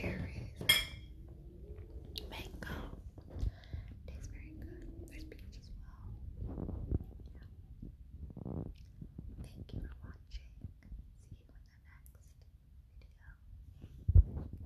Perry.